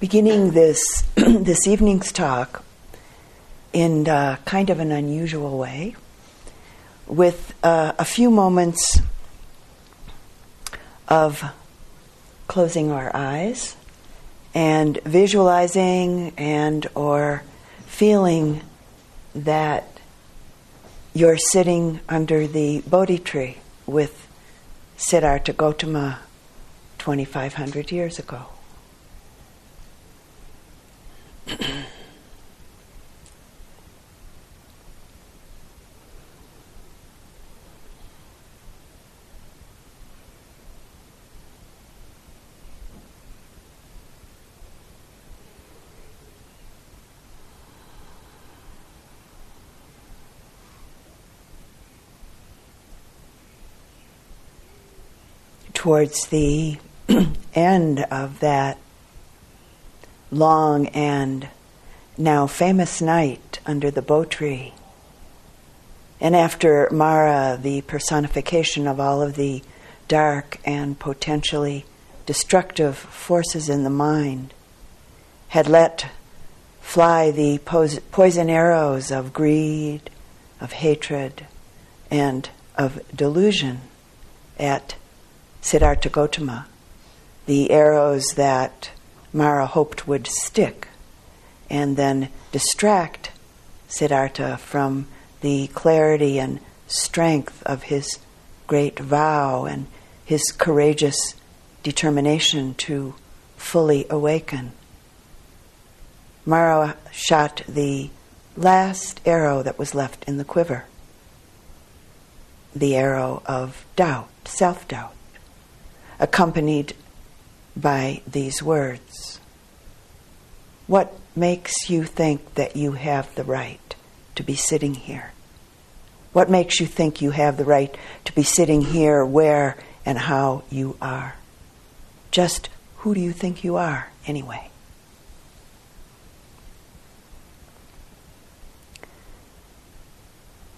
beginning this this evening's talk in uh, kind of an unusual way, with uh, a few moments of closing our eyes and visualizing and or feeling that you're sitting under the Bodhi tree with Siddhartha Gautama 2,500 years ago. Towards the end of that long and now famous night under the bo tree. And after Mara, the personification of all of the dark and potentially destructive forces in the mind, had let fly the poison arrows of greed, of hatred, and of delusion at Siddhartha Gautama, the arrows that Mara hoped would stick and then distract Siddhartha from the clarity and strength of his great vow and his courageous determination to fully awaken. Mara shot the last arrow that was left in the quiver the arrow of doubt, self doubt, accompanied by these words What makes you think that you have the right to be sitting here? What makes you think you have the right to be sitting here where and how you are? Just who do you think you are, anyway?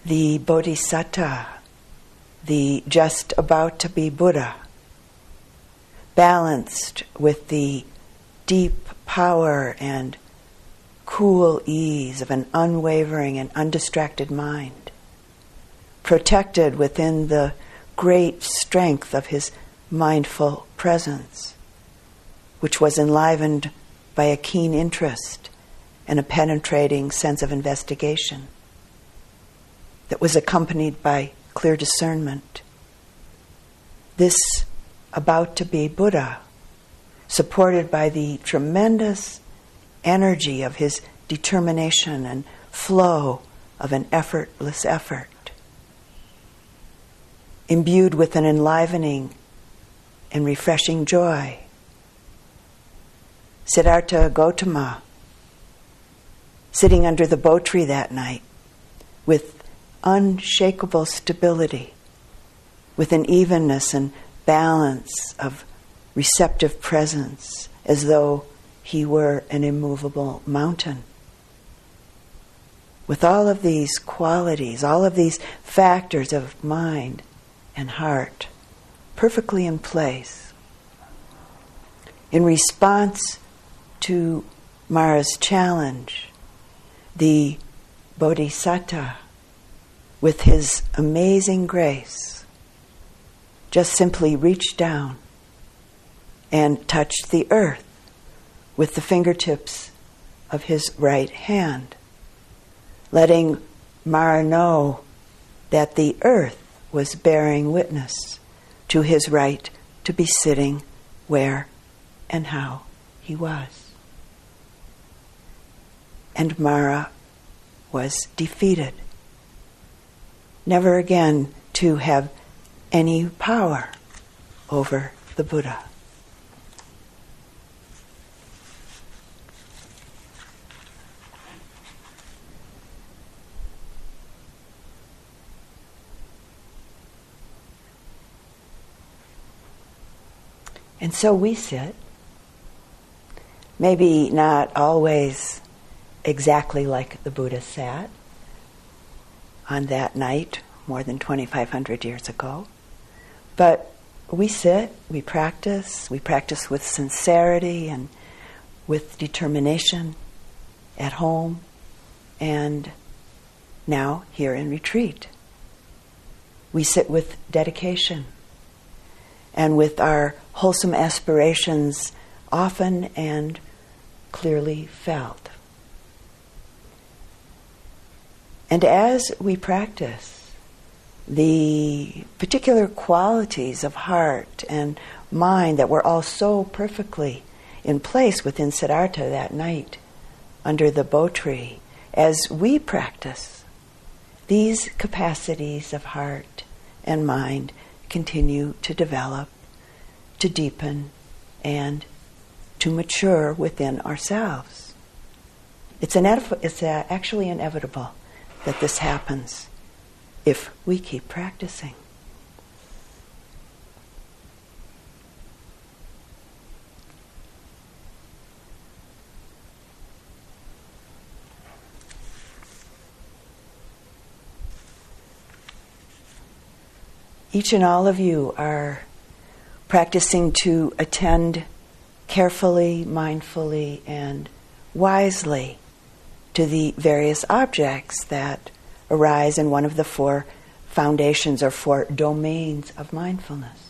The Bodhisattva, the just about to be Buddha, balanced with the deep power and cool ease of an unwavering and undistracted mind, protected within the great strength of his mindful presence, which was enlivened by a keen interest and a penetrating sense of investigation that was accompanied by clear discernment. This about to be Buddha, supported by the tremendous energy of his determination and flow of an effortless effort, imbued with an enlivening and refreshing joy. Siddhartha Gautama, sitting under the bo tree that night with unshakable stability, with an evenness and balance of receptive presence as though he were an immovable mountain. With all of these qualities, all of these factors of mind and heart perfectly in place, in response to Mara's challenge, the Bodhisattva, with his amazing grace, just simply reached down and touched the earth with the fingertips of his right hand, letting Mara know that the earth was bearing witness to his right to be sitting where and how he was. And Mara was defeated, never again to have any power over the Buddha. And so we sit, maybe not always exactly like the Buddha sat on that night more than 2,500 years ago. But we sit, we practice, we practice with sincerity and with determination at home and now here in retreat. We sit with dedication and with our wholesome aspirations often and clearly felt. And as we practice the particular qualities of heart and mind that were all so perfectly in place within Siddhartha that night under the bo tree, as we practice, these capacities of heart and mind continue to develop, to deepen, and to mature within ourselves. It's, inedi- it's uh, actually inevitable that this happens if we keep practicing. Each and all of you are practicing to attend carefully, mindfully, and wisely to the various objects that arise in one of the four foundations or four domains of mindfulness.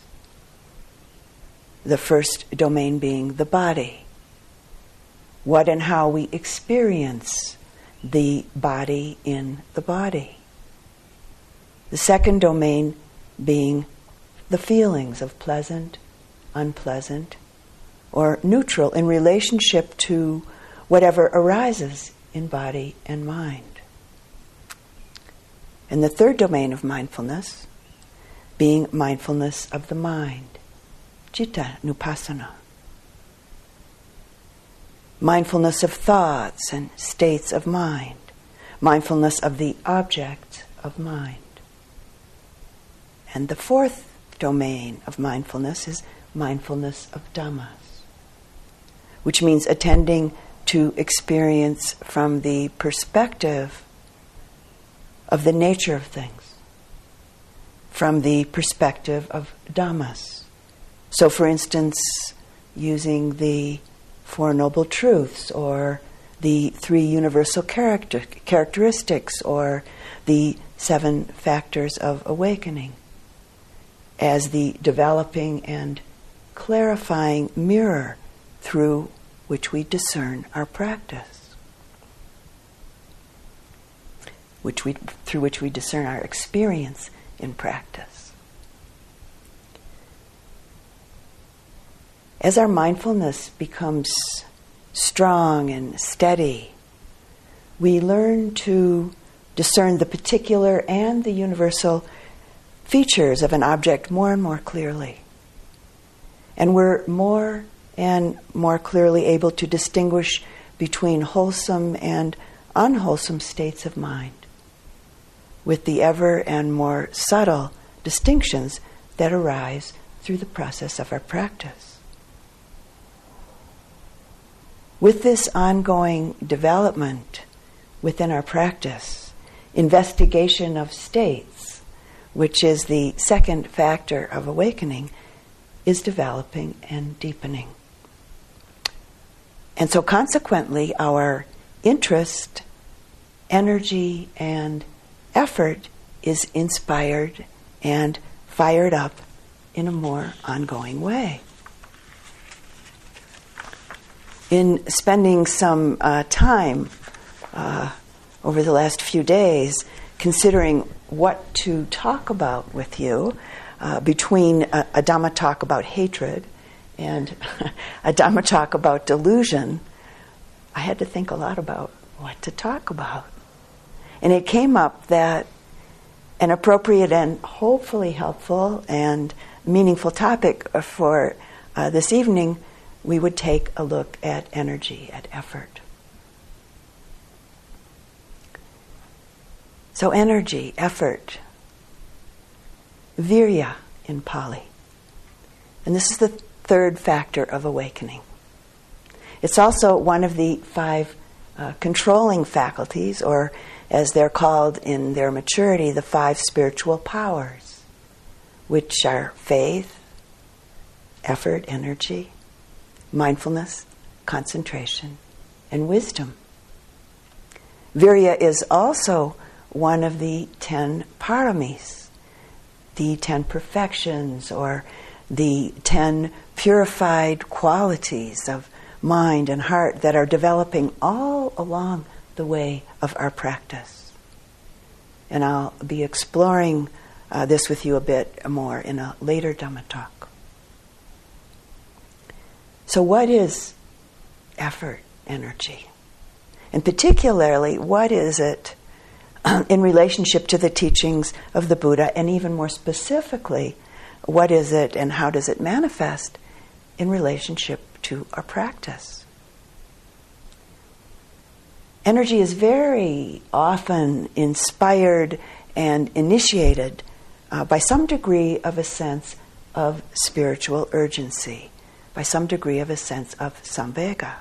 The first domain being the body. What and how we experience the body in the body. The second domain being the feelings of pleasant, unpleasant, or neutral in relationship to whatever arises in body and mind. And the third domain of mindfulness being mindfulness of the mind, citta nupassana. Mindfulness of thoughts and states of mind, mindfulness of the object of mind. And the fourth domain of mindfulness is mindfulness of Dhammas, which means attending to experience from the perspective of the nature of things, from the perspective of Dhammas. So, for instance, using the Four Noble Truths or the three universal character, characteristics or the seven factors of awakening as the developing and clarifying mirror through which we discern our practice, which we, through which we discern our experience in practice. As our mindfulness becomes strong and steady, we learn to discern the particular and the universal features of an object more and more clearly. And we're more and more clearly able to distinguish between wholesome and unwholesome states of mind, with the ever and more subtle distinctions that arise through the process of our practice. With this ongoing development within our practice, investigation of states, which is the second factor of awakening, is developing and deepening. And so, consequently, our interest, energy, and effort is inspired and fired up in a more ongoing way. In spending some uh, time uh, over the last few days considering what to talk about with you uh, between a, a Dhamma talk about hatred and a Dhamma talk about delusion, I had to think a lot about what to talk about. And it came up that an appropriate and hopefully helpful and meaningful topic for uh, this evening, we would take a look at energy, at effort. So, energy, effort, virya in Pali. And this is the third factor of awakening. It's also one of the five uh, controlling faculties, or as they're called in their maturity, the five spiritual powers, which are faith, effort, energy, mindfulness, concentration, and wisdom. Virya is also one of the ten paramis, the ten perfections, or the ten purified qualities of mind and heart that are developing all along the way of our practice. And I'll be exploring uh, this with you a bit more in a later Dhamma talk. So, what is effort energy? And particularly, what is it in relationship to the teachings of the Buddha, and even more specifically, what is it and how does it manifest in relationship to our practice? Energy is very often inspired and initiated uh, by some degree of a sense of spiritual urgency, by some degree of a sense of samvega,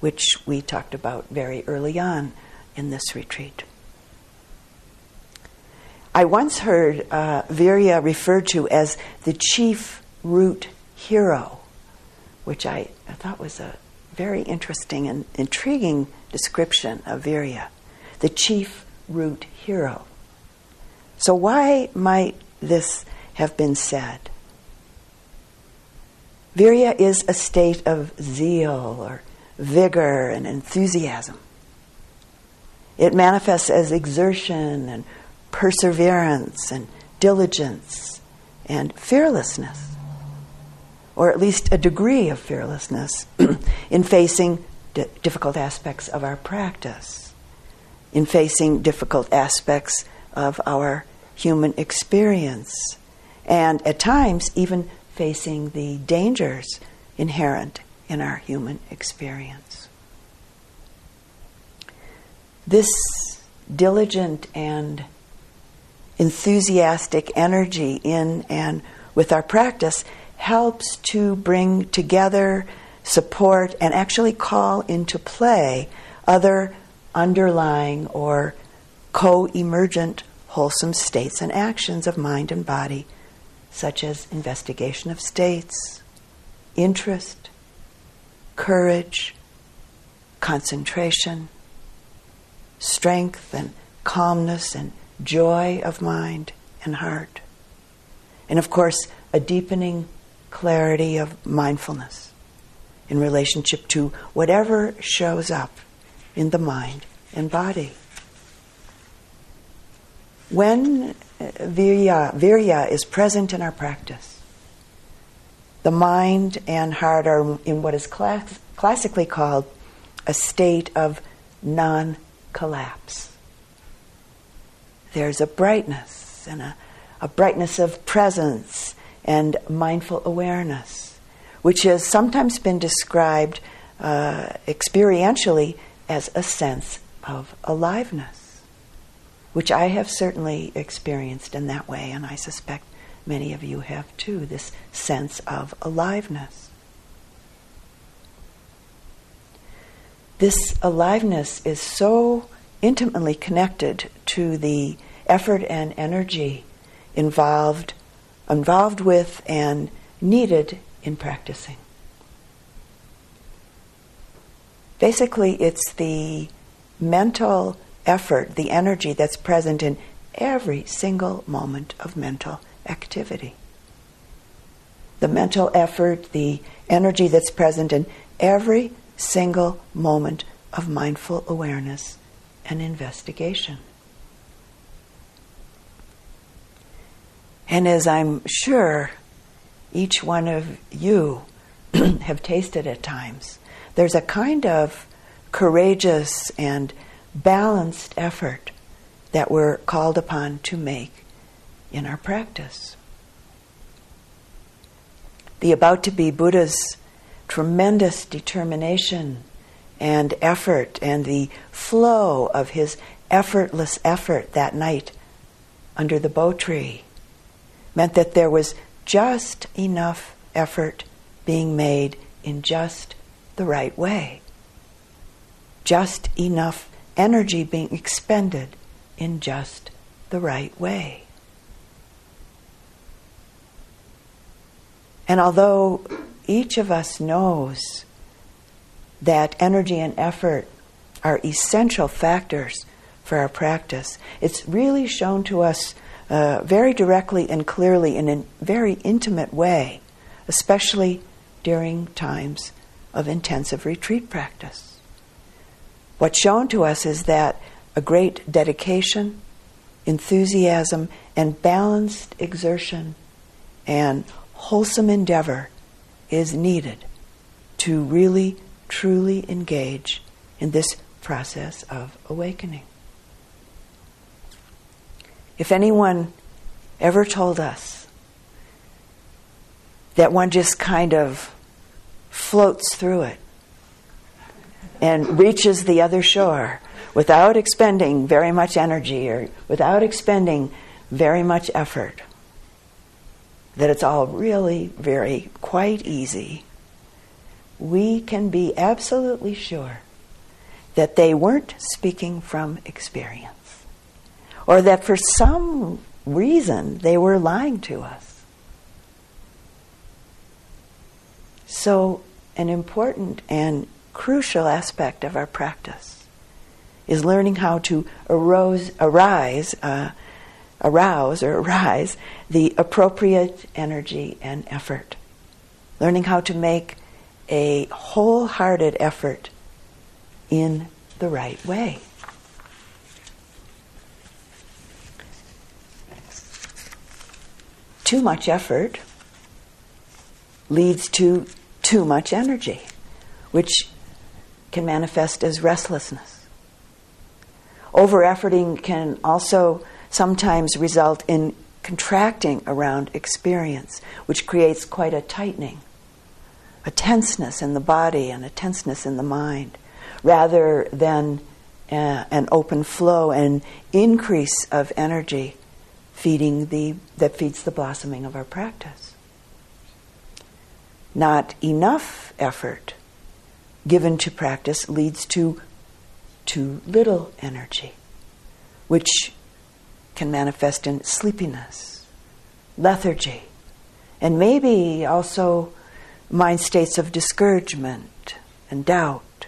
which we talked about very early on in this retreat. I once heard uh, Virya referred to as the chief root hero, which I, I thought was a very interesting and intriguing description of Virya, the chief root hero. So, why might this have been said? Virya is a state of zeal or vigor and enthusiasm. It manifests as exertion and perseverance and diligence and fearlessness, or at least a degree of fearlessness in facing d- difficult aspects of our practice, in facing difficult aspects of our human experience, and at times even facing the dangers inherent in our human experience. This diligent and enthusiastic energy in and with our practice helps to bring together, support, and actually call into play other underlying or co emergent wholesome states and actions of mind and body, such as investigation of states, interest, courage, concentration, strength and calmness and joy of mind and heart. And of course, a deepening clarity of mindfulness in relationship to whatever shows up in the mind and body. When uh, virya, virya is present in our practice, the mind and heart are in what is class, classically called a state of non collapse there's a brightness and a, a brightness of presence and mindful awareness, which has sometimes been described uh, experientially as a sense of aliveness, which I have certainly experienced in that way, and I suspect many of you have too, this sense of aliveness. This aliveness is so intimately connected to the effort and energy involved involved with and needed in practicing. Basically, it's the mental effort, the energy that's present in every single moment of mental activity. The mental effort, the energy that's present in every single moment of mindful awareness an investigation. And as I'm sure each one of you have tasted at times, there's a kind of courageous and balanced effort that we're called upon to make in our practice. The about to be Buddha's tremendous determination and effort and the flow of his effortless effort that night under the bo tree meant that there was just enough effort being made in just the right way, just enough energy being expended in just the right way. And although each of us knows that energy and effort are essential factors for our practice. It's really shown to us uh, very directly and clearly in a very intimate way, especially during times of intensive retreat practice. What's shown to us is that a great dedication, enthusiasm, and balanced exertion and wholesome endeavor is needed to really, truly engage in this process of awakening. If anyone ever told us that one just kind of floats through it and reaches the other shore without expending very much energy or without expending very much effort, that it's all really very quite easy, we can be absolutely sure that they weren't speaking from experience, or that for some reason they were lying to us. So, an important and crucial aspect of our practice is learning how to arose, arise, uh, arouse or arise the appropriate energy and effort. Learning how to make a wholehearted effort in the right way. Too much effort leads to too much energy, which can manifest as restlessness. Over efforting can also sometimes result in contracting around experience, which creates quite a tightening, a tenseness in the body and a tenseness in the mind, rather than uh, an open flow and increase of energy feeding the, that feeds the blossoming of our practice. Not enough effort given to practice leads to too little energy, which can manifest in sleepiness, lethargy, and maybe also mind states of discouragement and doubt,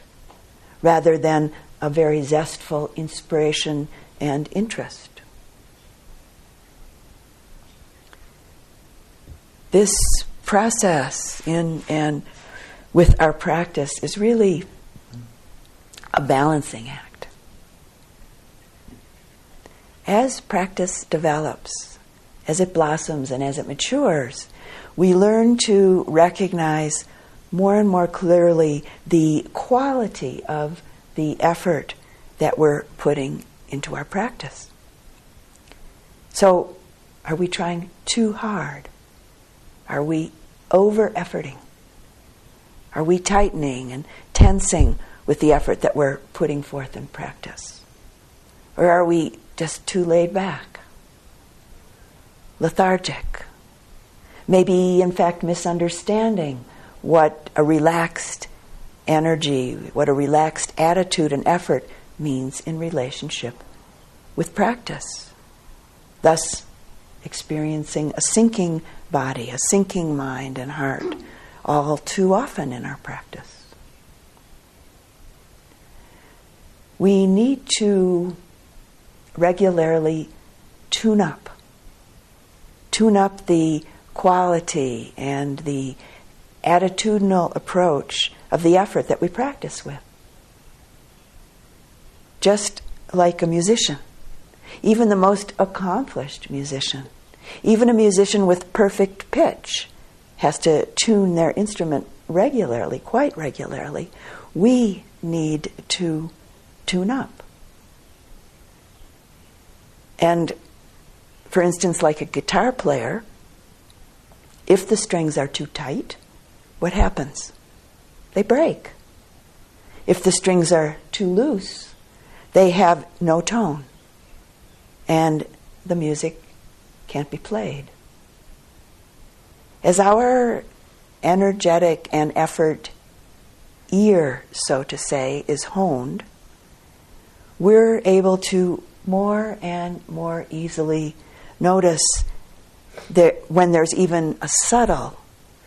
rather than a very zestful inspiration and interest. This process in and with our practice is really a balancing act. As practice develops, as it blossoms and as it matures, we learn to recognize more and more clearly the quality of the effort that we're putting into our practice. So, are we trying too hard? Are we over efforting? Are we tightening and tensing with the effort that we're putting forth in practice? Or are we just too laid back, lethargic? Maybe, in fact, misunderstanding what a relaxed energy, what a relaxed attitude and effort means in relationship with practice. Thus, experiencing a sinking body, a sinking mind and heart all too often in our practice. We need to regularly tune up, tune up the quality and the attitudinal approach of the effort that we practice with. Just like a musician, even the most accomplished musician, even a musician with perfect pitch has to tune their instrument regularly, quite regularly, we need to tune up. And for instance, like a guitar player, if the strings are too tight, what happens? They break. If the strings are too loose, they have no tone. And the music can't be played. As our energetic and effort ear, so to say, is honed, we're able to more and more easily notice that when there's even a subtle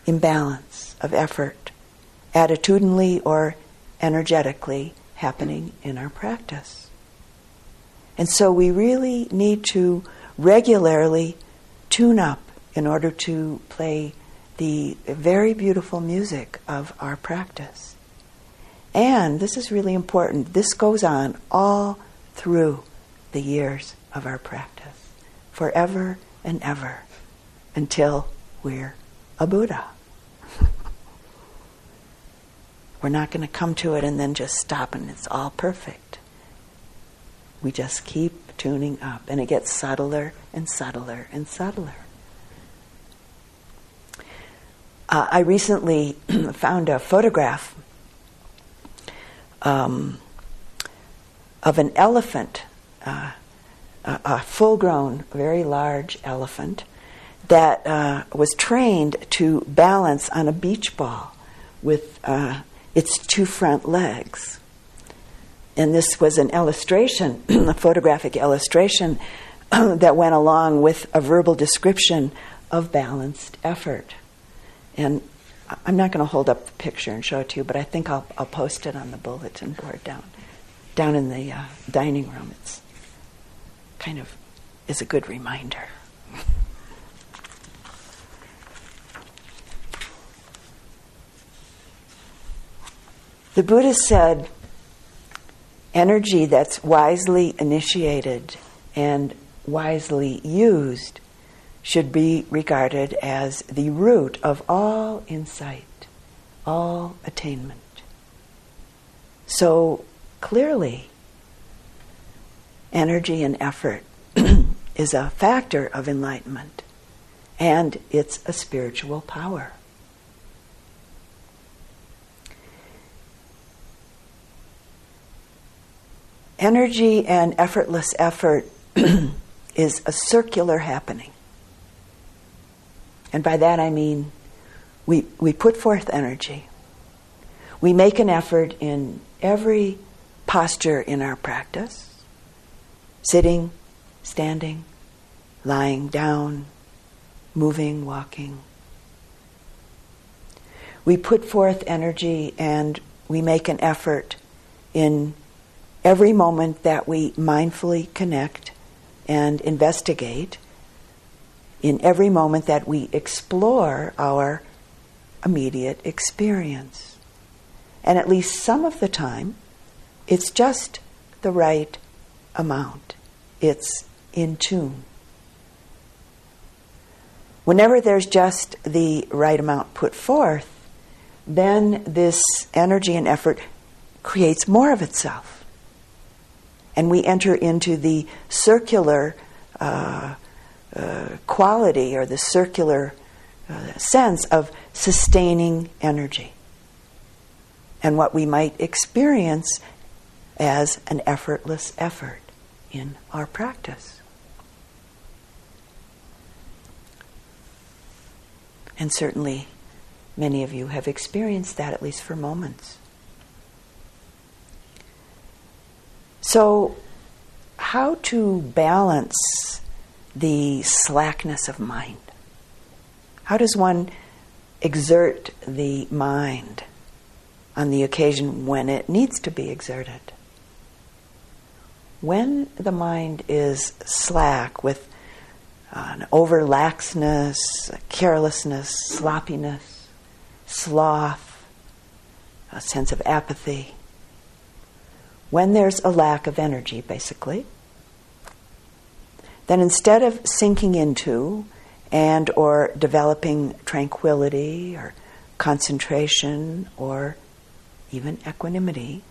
imbalance of effort, attitudinally or energetically happening in our practice. And so we really need to regularly tune up in order to play the very beautiful music of our practice. And this is really important. This goes on all through the years of our practice, forever and ever, until we're a Buddha. we're not going to come to it and then just stop and it's all perfect. We just keep tuning up, and it gets subtler and subtler and subtler. Uh, I recently found a photograph um, of an elephant, uh, a, a full grown, very large elephant, that uh, was trained to balance on a beach ball with uh, its two front legs. And this was an illustration, a photographic illustration that went along with a verbal description of balanced effort. And I'm not going to hold up the picture and show it to you, but I think I'll, I'll post it on the bulletin board down, down in the uh, dining room. It's kind of is a good reminder. The Buddha said, energy that's wisely initiated and wisely used should be regarded as the root of all insight, all attainment. So clearly, energy and effort is a factor of enlightenment, and it's a spiritual power. Energy and effortless effort is a circular happening. And by that I mean we, we put forth energy. We make an effort in every posture in our practice sitting, standing, lying down, moving, walking. We put forth energy and we make an effort in every moment that we mindfully connect and investigate in every moment that we explore our immediate experience. And at least some of the time, it's just the right amount, it's in tune. Whenever there's just the right amount put forth, then this energy and effort creates more of itself. And we enter into the circular uh, uh, quality or the circular uh, sense of sustaining energy and what we might experience as an effortless effort in our practice. And certainly, many of you have experienced that at least for moments. So, how to balance the slackness of mind. How does one exert the mind on the occasion when it needs to be exerted? When the mind is slack with an over laxness, carelessness, sloppiness, sloth, a sense of apathy, when there's a lack of energy, basically, then instead of sinking into and or developing tranquility or concentration or even equanimity,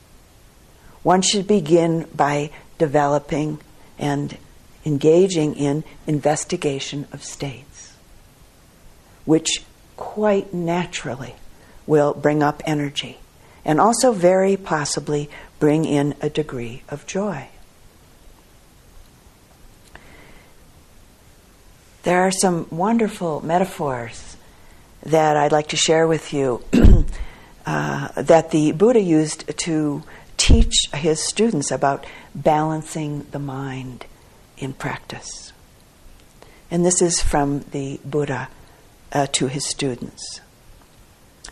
one should begin by developing and engaging in investigation of states, which quite naturally will bring up energy and also very possibly bring in a degree of joy. There are some wonderful metaphors that I'd like to share with you uh, that the Buddha used to teach his students about balancing the mind in practice. And this is from the Buddha uh, to his students.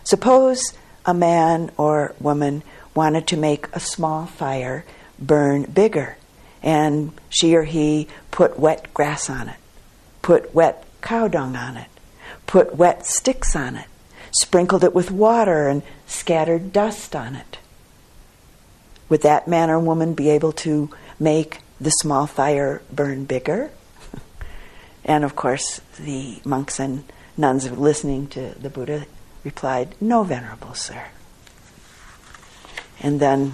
Suppose a man or woman wanted to make a small fire burn bigger, and she or he put wet grass on it, put wet cow dung on it, put wet sticks on it, sprinkled it with water, and scattered dust on it. Would that man or woman be able to make the small fire burn bigger? and of course, the monks and nuns listening to the Buddha replied, No, Venerable Sir. And then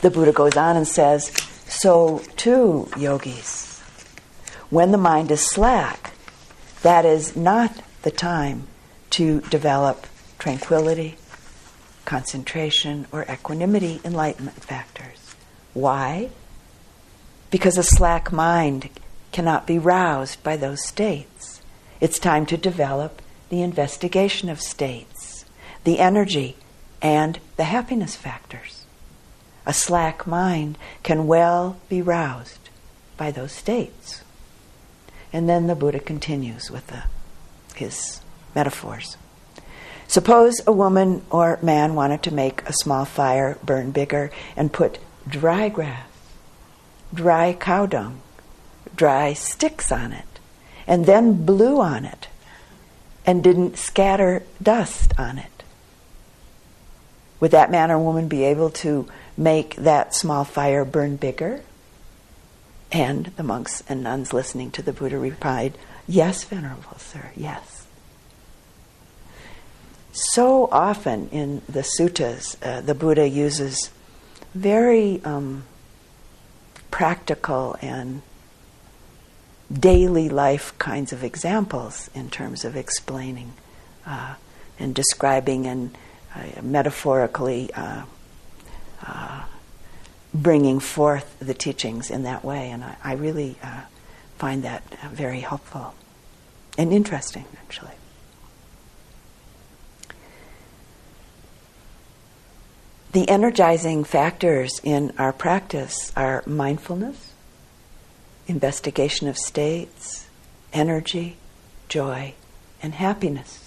the Buddha goes on and says, So too, yogis, when the mind is slack, that is not the time to develop tranquility, concentration, or equanimity enlightenment factors. Why? Because a slack mind cannot be roused by those states. It's time to develop the investigation of states, the energy, and the happiness factors. A slack mind can well be roused by those states. And then the Buddha continues with the, his metaphors. Suppose a woman or man wanted to make a small fire burn bigger and put dry grass, dry cow dung, dry sticks on it, and then blew on it and didn't scatter dust on it. Would that man or woman be able to make that small fire burn bigger? And the monks and nuns listening to the Buddha replied, Yes, Venerable Sir, yes so often in the suttas, uh, the Buddha uses very um, practical and daily life kinds of examples in terms of explaining uh, and describing and metaphorically uh, uh, bringing forth the teachings in that way. And I, I really uh, find that very helpful and interesting, actually. The energizing factors in our practice are mindfulness, investigation of states, energy, joy, and happiness.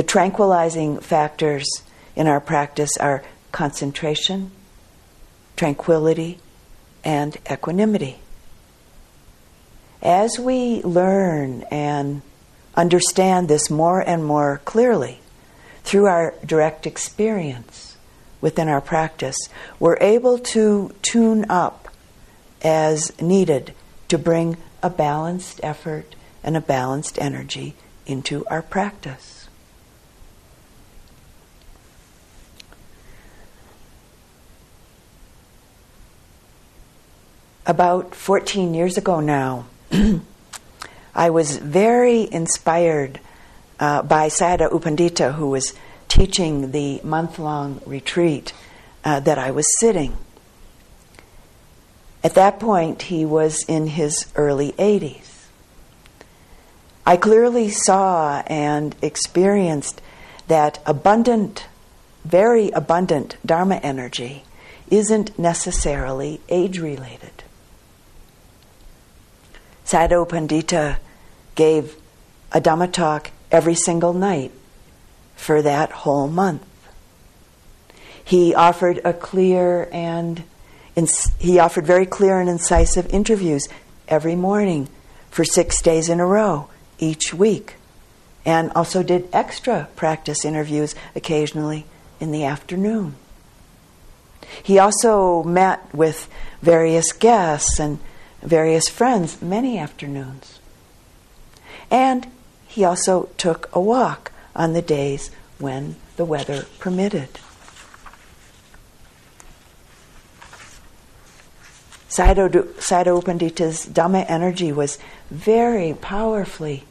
The tranquilizing factors in our practice are concentration, tranquility, and equanimity. As we learn and understand this more and more clearly, through our direct experience within our practice, we're able to tune up as needed to bring a balanced effort and a balanced energy into our practice. About 14 years ago now, I was very inspired uh, by Sayadaw U Pandita, who was teaching the month long retreat uh, that I was sitting. At that point, he was in his early 80s. I clearly saw and experienced that abundant, very abundant Dharma energy isn't necessarily age related. Sayadaw Pandita gave a Dhamma talk every single night for that whole month. He offered a clear and he offered very clear and incisive interviews every morning for six days in a row each week, and also did extra practice interviews occasionally in the afternoon. He also met with various guests and various friends many afternoons. And he also took a walk on the days when the weather permitted. Sayadaw Pandita's Dhamma energy was very powerfully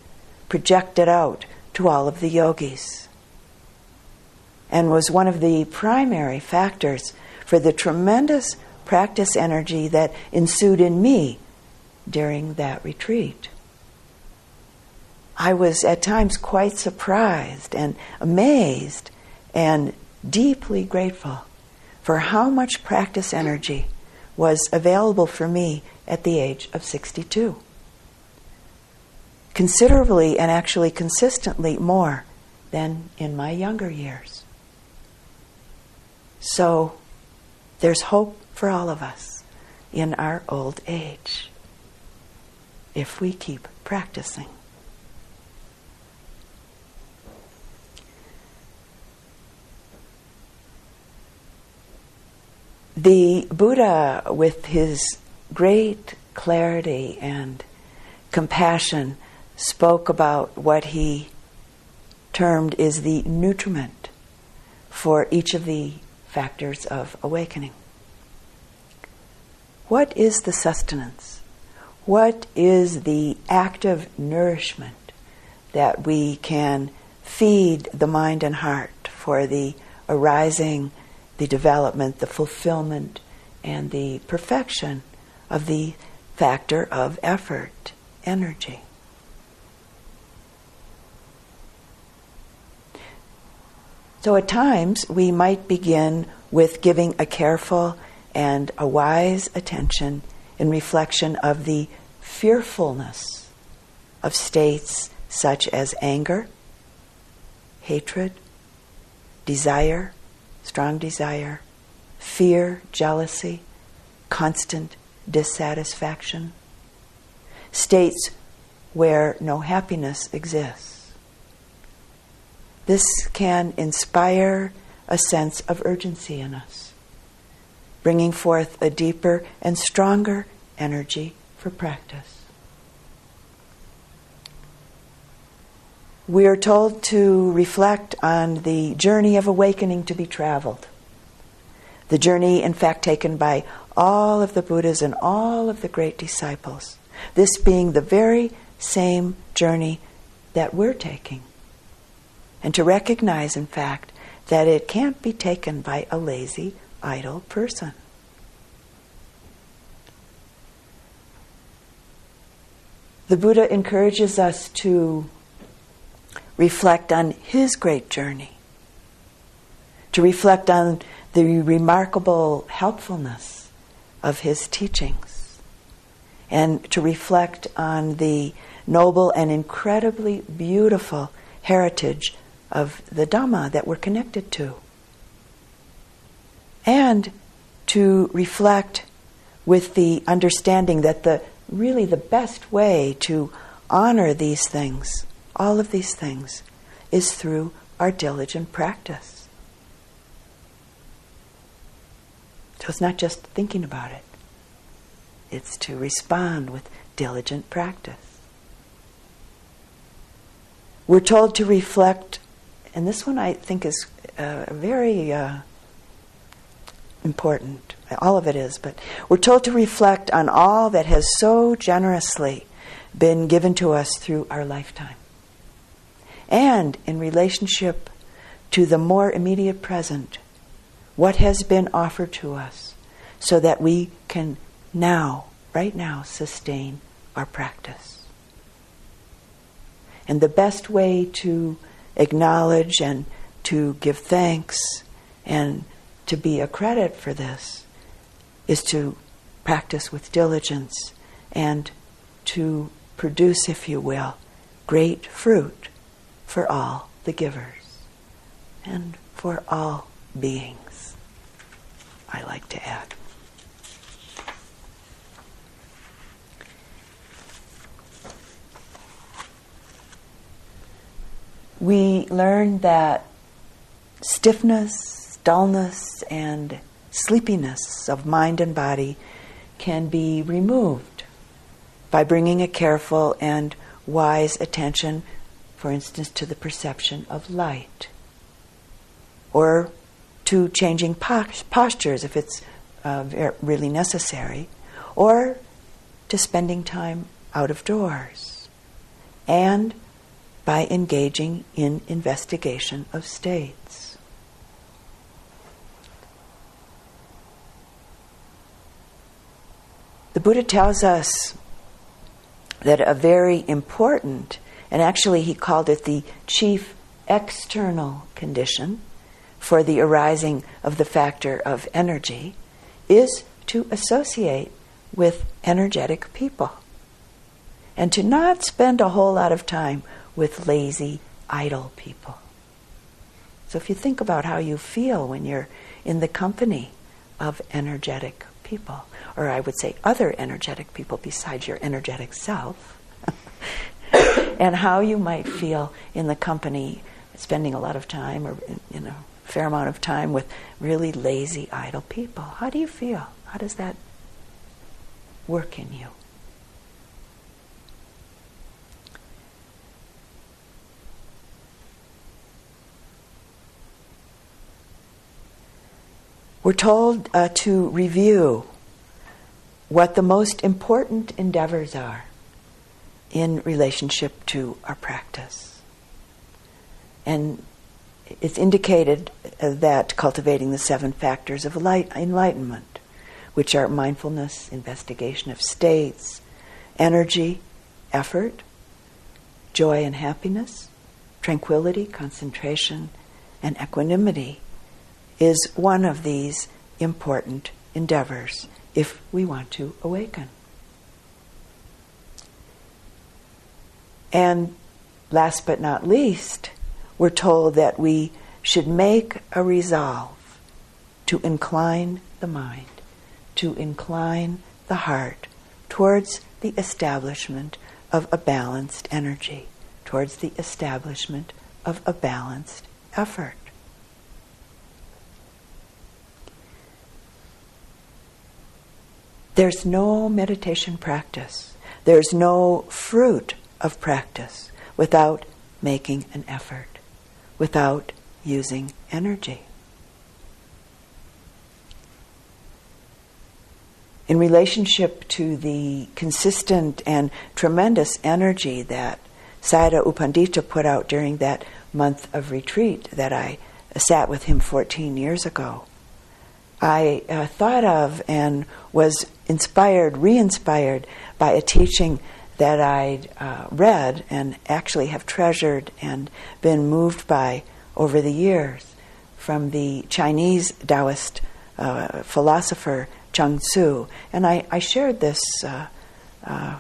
projected out to all of the yogis and was one of the primary factors for the tremendous practice energy that ensued in me during that retreat. I was at times quite surprised and amazed and deeply grateful for how much practice energy was available for me at the age of 62. Considerably and actually consistently more than in my younger years. So there's hope for all of us in our old age if we keep practicing. The Buddha, with his great clarity and compassion, spoke about what he termed is the nutriment for each of the factors of awakening. What is the sustenance? What is the active nourishment that we can feed the mind and heart for the arising, the development, the fulfillment, and the perfection of the factor of effort, energy? So at times we might begin with giving a careful and a wise attention in reflection of the fearfulness of states such as anger, hatred, desire, strong desire, fear, jealousy, constant dissatisfaction, states where no happiness exists. This can inspire a sense of urgency in us, bringing forth a deeper and stronger energy for practice. We are told to reflect on the journey of awakening to be traveled. The journey, in fact, taken by all of the Buddhas and all of the great disciples. This being the very same journey that we're taking and to recognize, in fact, that it can't be taken by a lazy, idle person. The Buddha encourages us to reflect on his great journey, to reflect on the remarkable helpfulness of his teachings, and to reflect on the noble and incredibly beautiful heritage of the Dhamma that we're connected to. And to reflect with the understanding that the really the best way to honor these things, all of these things, is through our diligent practice. So it's not just thinking about it, it's to respond with diligent practice. We're told to reflect and this one I think is uh, very uh, important. All of it is, but we're told to reflect on all that has so generously been given to us through our lifetime. And in relationship to the more immediate present, what has been offered to us, so that we can now, right now, sustain our practice. And the best way to acknowledge and to give thanks and to be a credit for this is to practice with diligence and to produce, if you will, great fruit for all the givers and for all beings, I like to add. we learn that stiffness, dullness, and sleepiness of mind and body can be removed by bringing a careful and wise attention, for instance, to the perception of light, or to changing postures if it's uh, really necessary, or to spending time out of doors, and by engaging in investigation of states. The Buddha tells us that a very important, and actually he called it the chief external condition for the arising of the factor of energy, is to associate with energetic people and to not spend a whole lot of time with lazy, idle people. So if you think about how you feel when you're in the company of energetic people, or I would say other energetic people besides your energetic self, and how you might feel in the company, spending a lot of time or you know fair amount of time with really lazy, idle people. How do you feel? How does that work in you? We're told uh, to review what the most important endeavors are in relationship to our practice. And it's indicated uh, that cultivating the seven factors of light, enlightenment, which are mindfulness, investigation of states, energy, effort, joy and happiness, tranquility, concentration, and equanimity is one of these important endeavors if we want to awaken. And last but not least, we're told that we should make a resolve to incline the mind, to incline the heart towards the establishment of a balanced energy, towards the establishment of a balanced effort. There's no meditation practice. There's no fruit of practice without making an effort, without using energy. In relationship to the consistent and tremendous energy that Sayadaw U Pandita put out during that month of retreat that I sat with him 14 years ago, I uh, thought of and was inspired, re inspired by a teaching that I'd uh, read and actually have treasured and been moved by over the years from the Chinese Taoist uh, philosopher Chuang Tzu. And I, I shared this uh, uh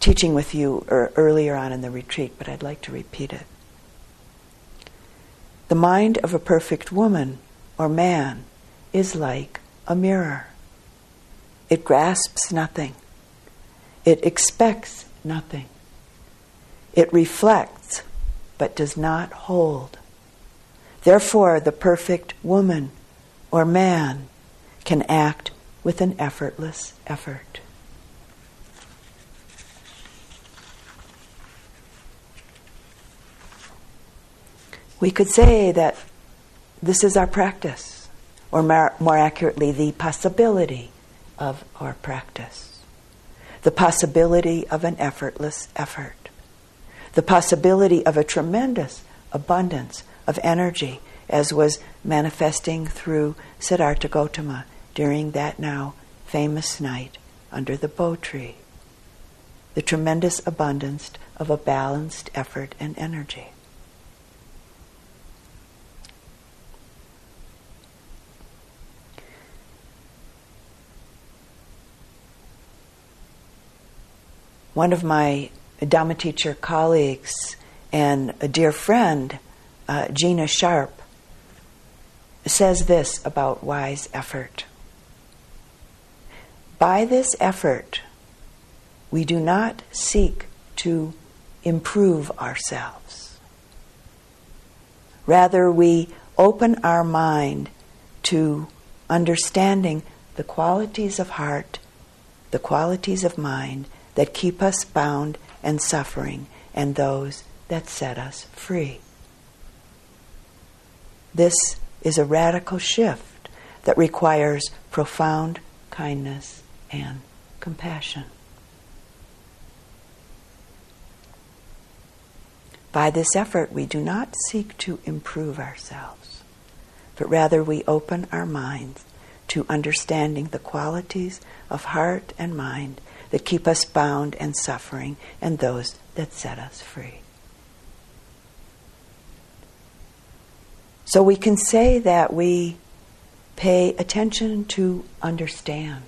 teaching with you er, earlier on in the retreat, but I'd like to repeat it. The mind of a perfect woman or man is like a mirror. It grasps nothing. It expects nothing. It reflects but does not hold. Therefore, the perfect woman or man can act with an effortless effort. We could say that this is our practice or more, more accurately, the possibility of our practice, the possibility of an effortless effort, the possibility of a tremendous abundance of energy, as was manifesting through Siddhartha Gautama during that now famous night under the bo tree. The tremendous abundance of a balanced effort and energy. One of my Dhamma teacher colleagues and a dear friend, uh, Gina Sharpe, says this about wise effort. By this effort, we do not seek to improve ourselves. Rather, we open our mind to understanding the qualities of heart, the qualities of mind, that keep us bound and suffering, and those that set us free. This is a radical shift that requires profound kindness and compassion. By this effort, we do not seek to improve ourselves, but rather we open our minds to understanding the qualities of heart and mind that keep us bound and suffering, and those that set us free. So we can say that we pay attention to understand,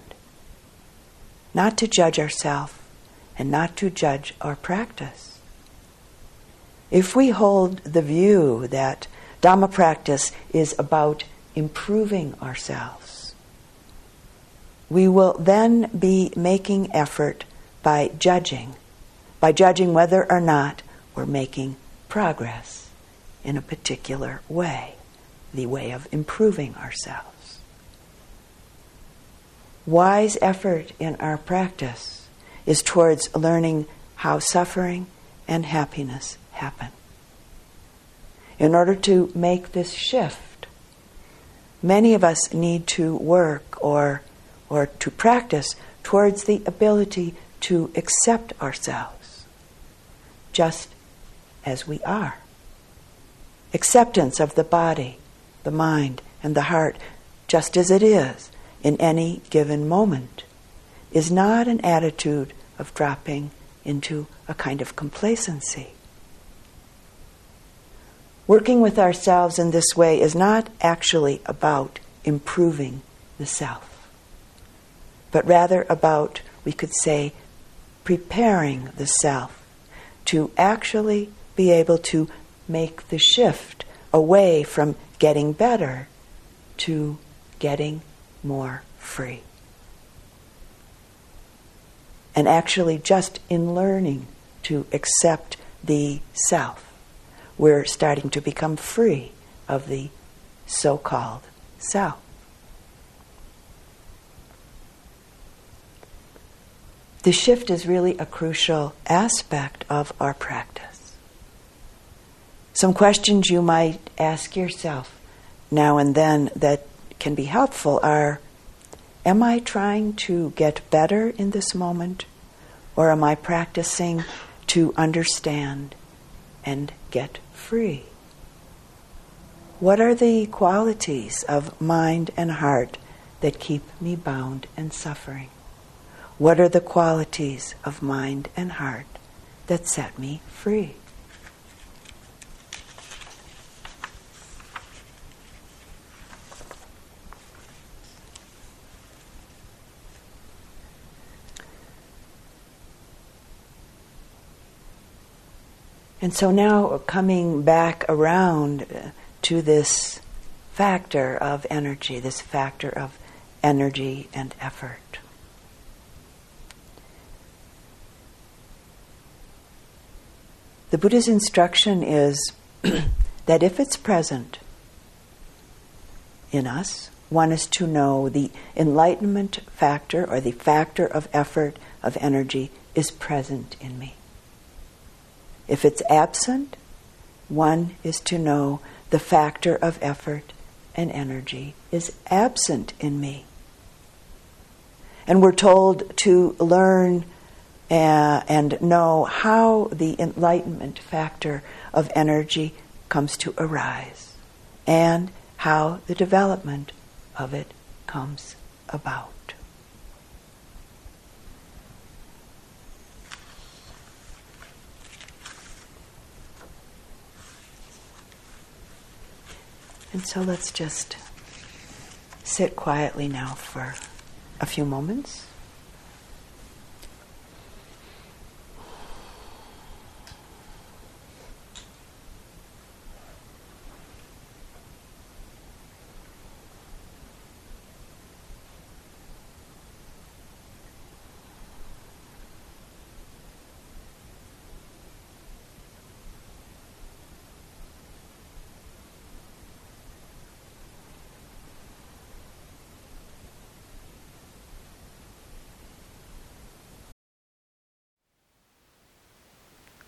not to judge ourselves and not to judge our practice. If we hold the view that Dhamma practice is about improving ourselves. We will then be making effort by judging, by judging whether or not we're making progress in a particular way, the way of improving ourselves. Wise effort in our practice is towards learning how suffering and happiness happen. In order to make this shift, many of us need to work or, or to practice towards the ability to accept ourselves just as we are. Acceptance of the body, the mind, and the heart just as it is in any given moment is not an attitude of dropping into a kind of complacency. Working with ourselves in this way is not actually about improving the self, but rather about, we could say, preparing the self to actually be able to make the shift away from getting better to getting more free and actually just in learning to accept the self, we're starting to become free of the so called self. The shift is really a crucial aspect of our practice. Some questions you might ask yourself now and then that can be helpful are Am I trying to get better in this moment, or am I practicing to understand and get free? What are the qualities of mind and heart that keep me bound and suffering? What are the qualities of mind and heart that set me free? And so now coming back around uh, to this factor of energy, this factor of energy and effort. The Buddha's instruction is that if it's present in us, one is to know the enlightenment factor or the factor of effort of energy is present in me. If it's absent, one is to know the factor of effort and energy is absent in me. And we're told to learn uh, and know how the enlightenment factor of energy comes to arise and how the development of it comes about. And so let's just sit quietly now for a few moments.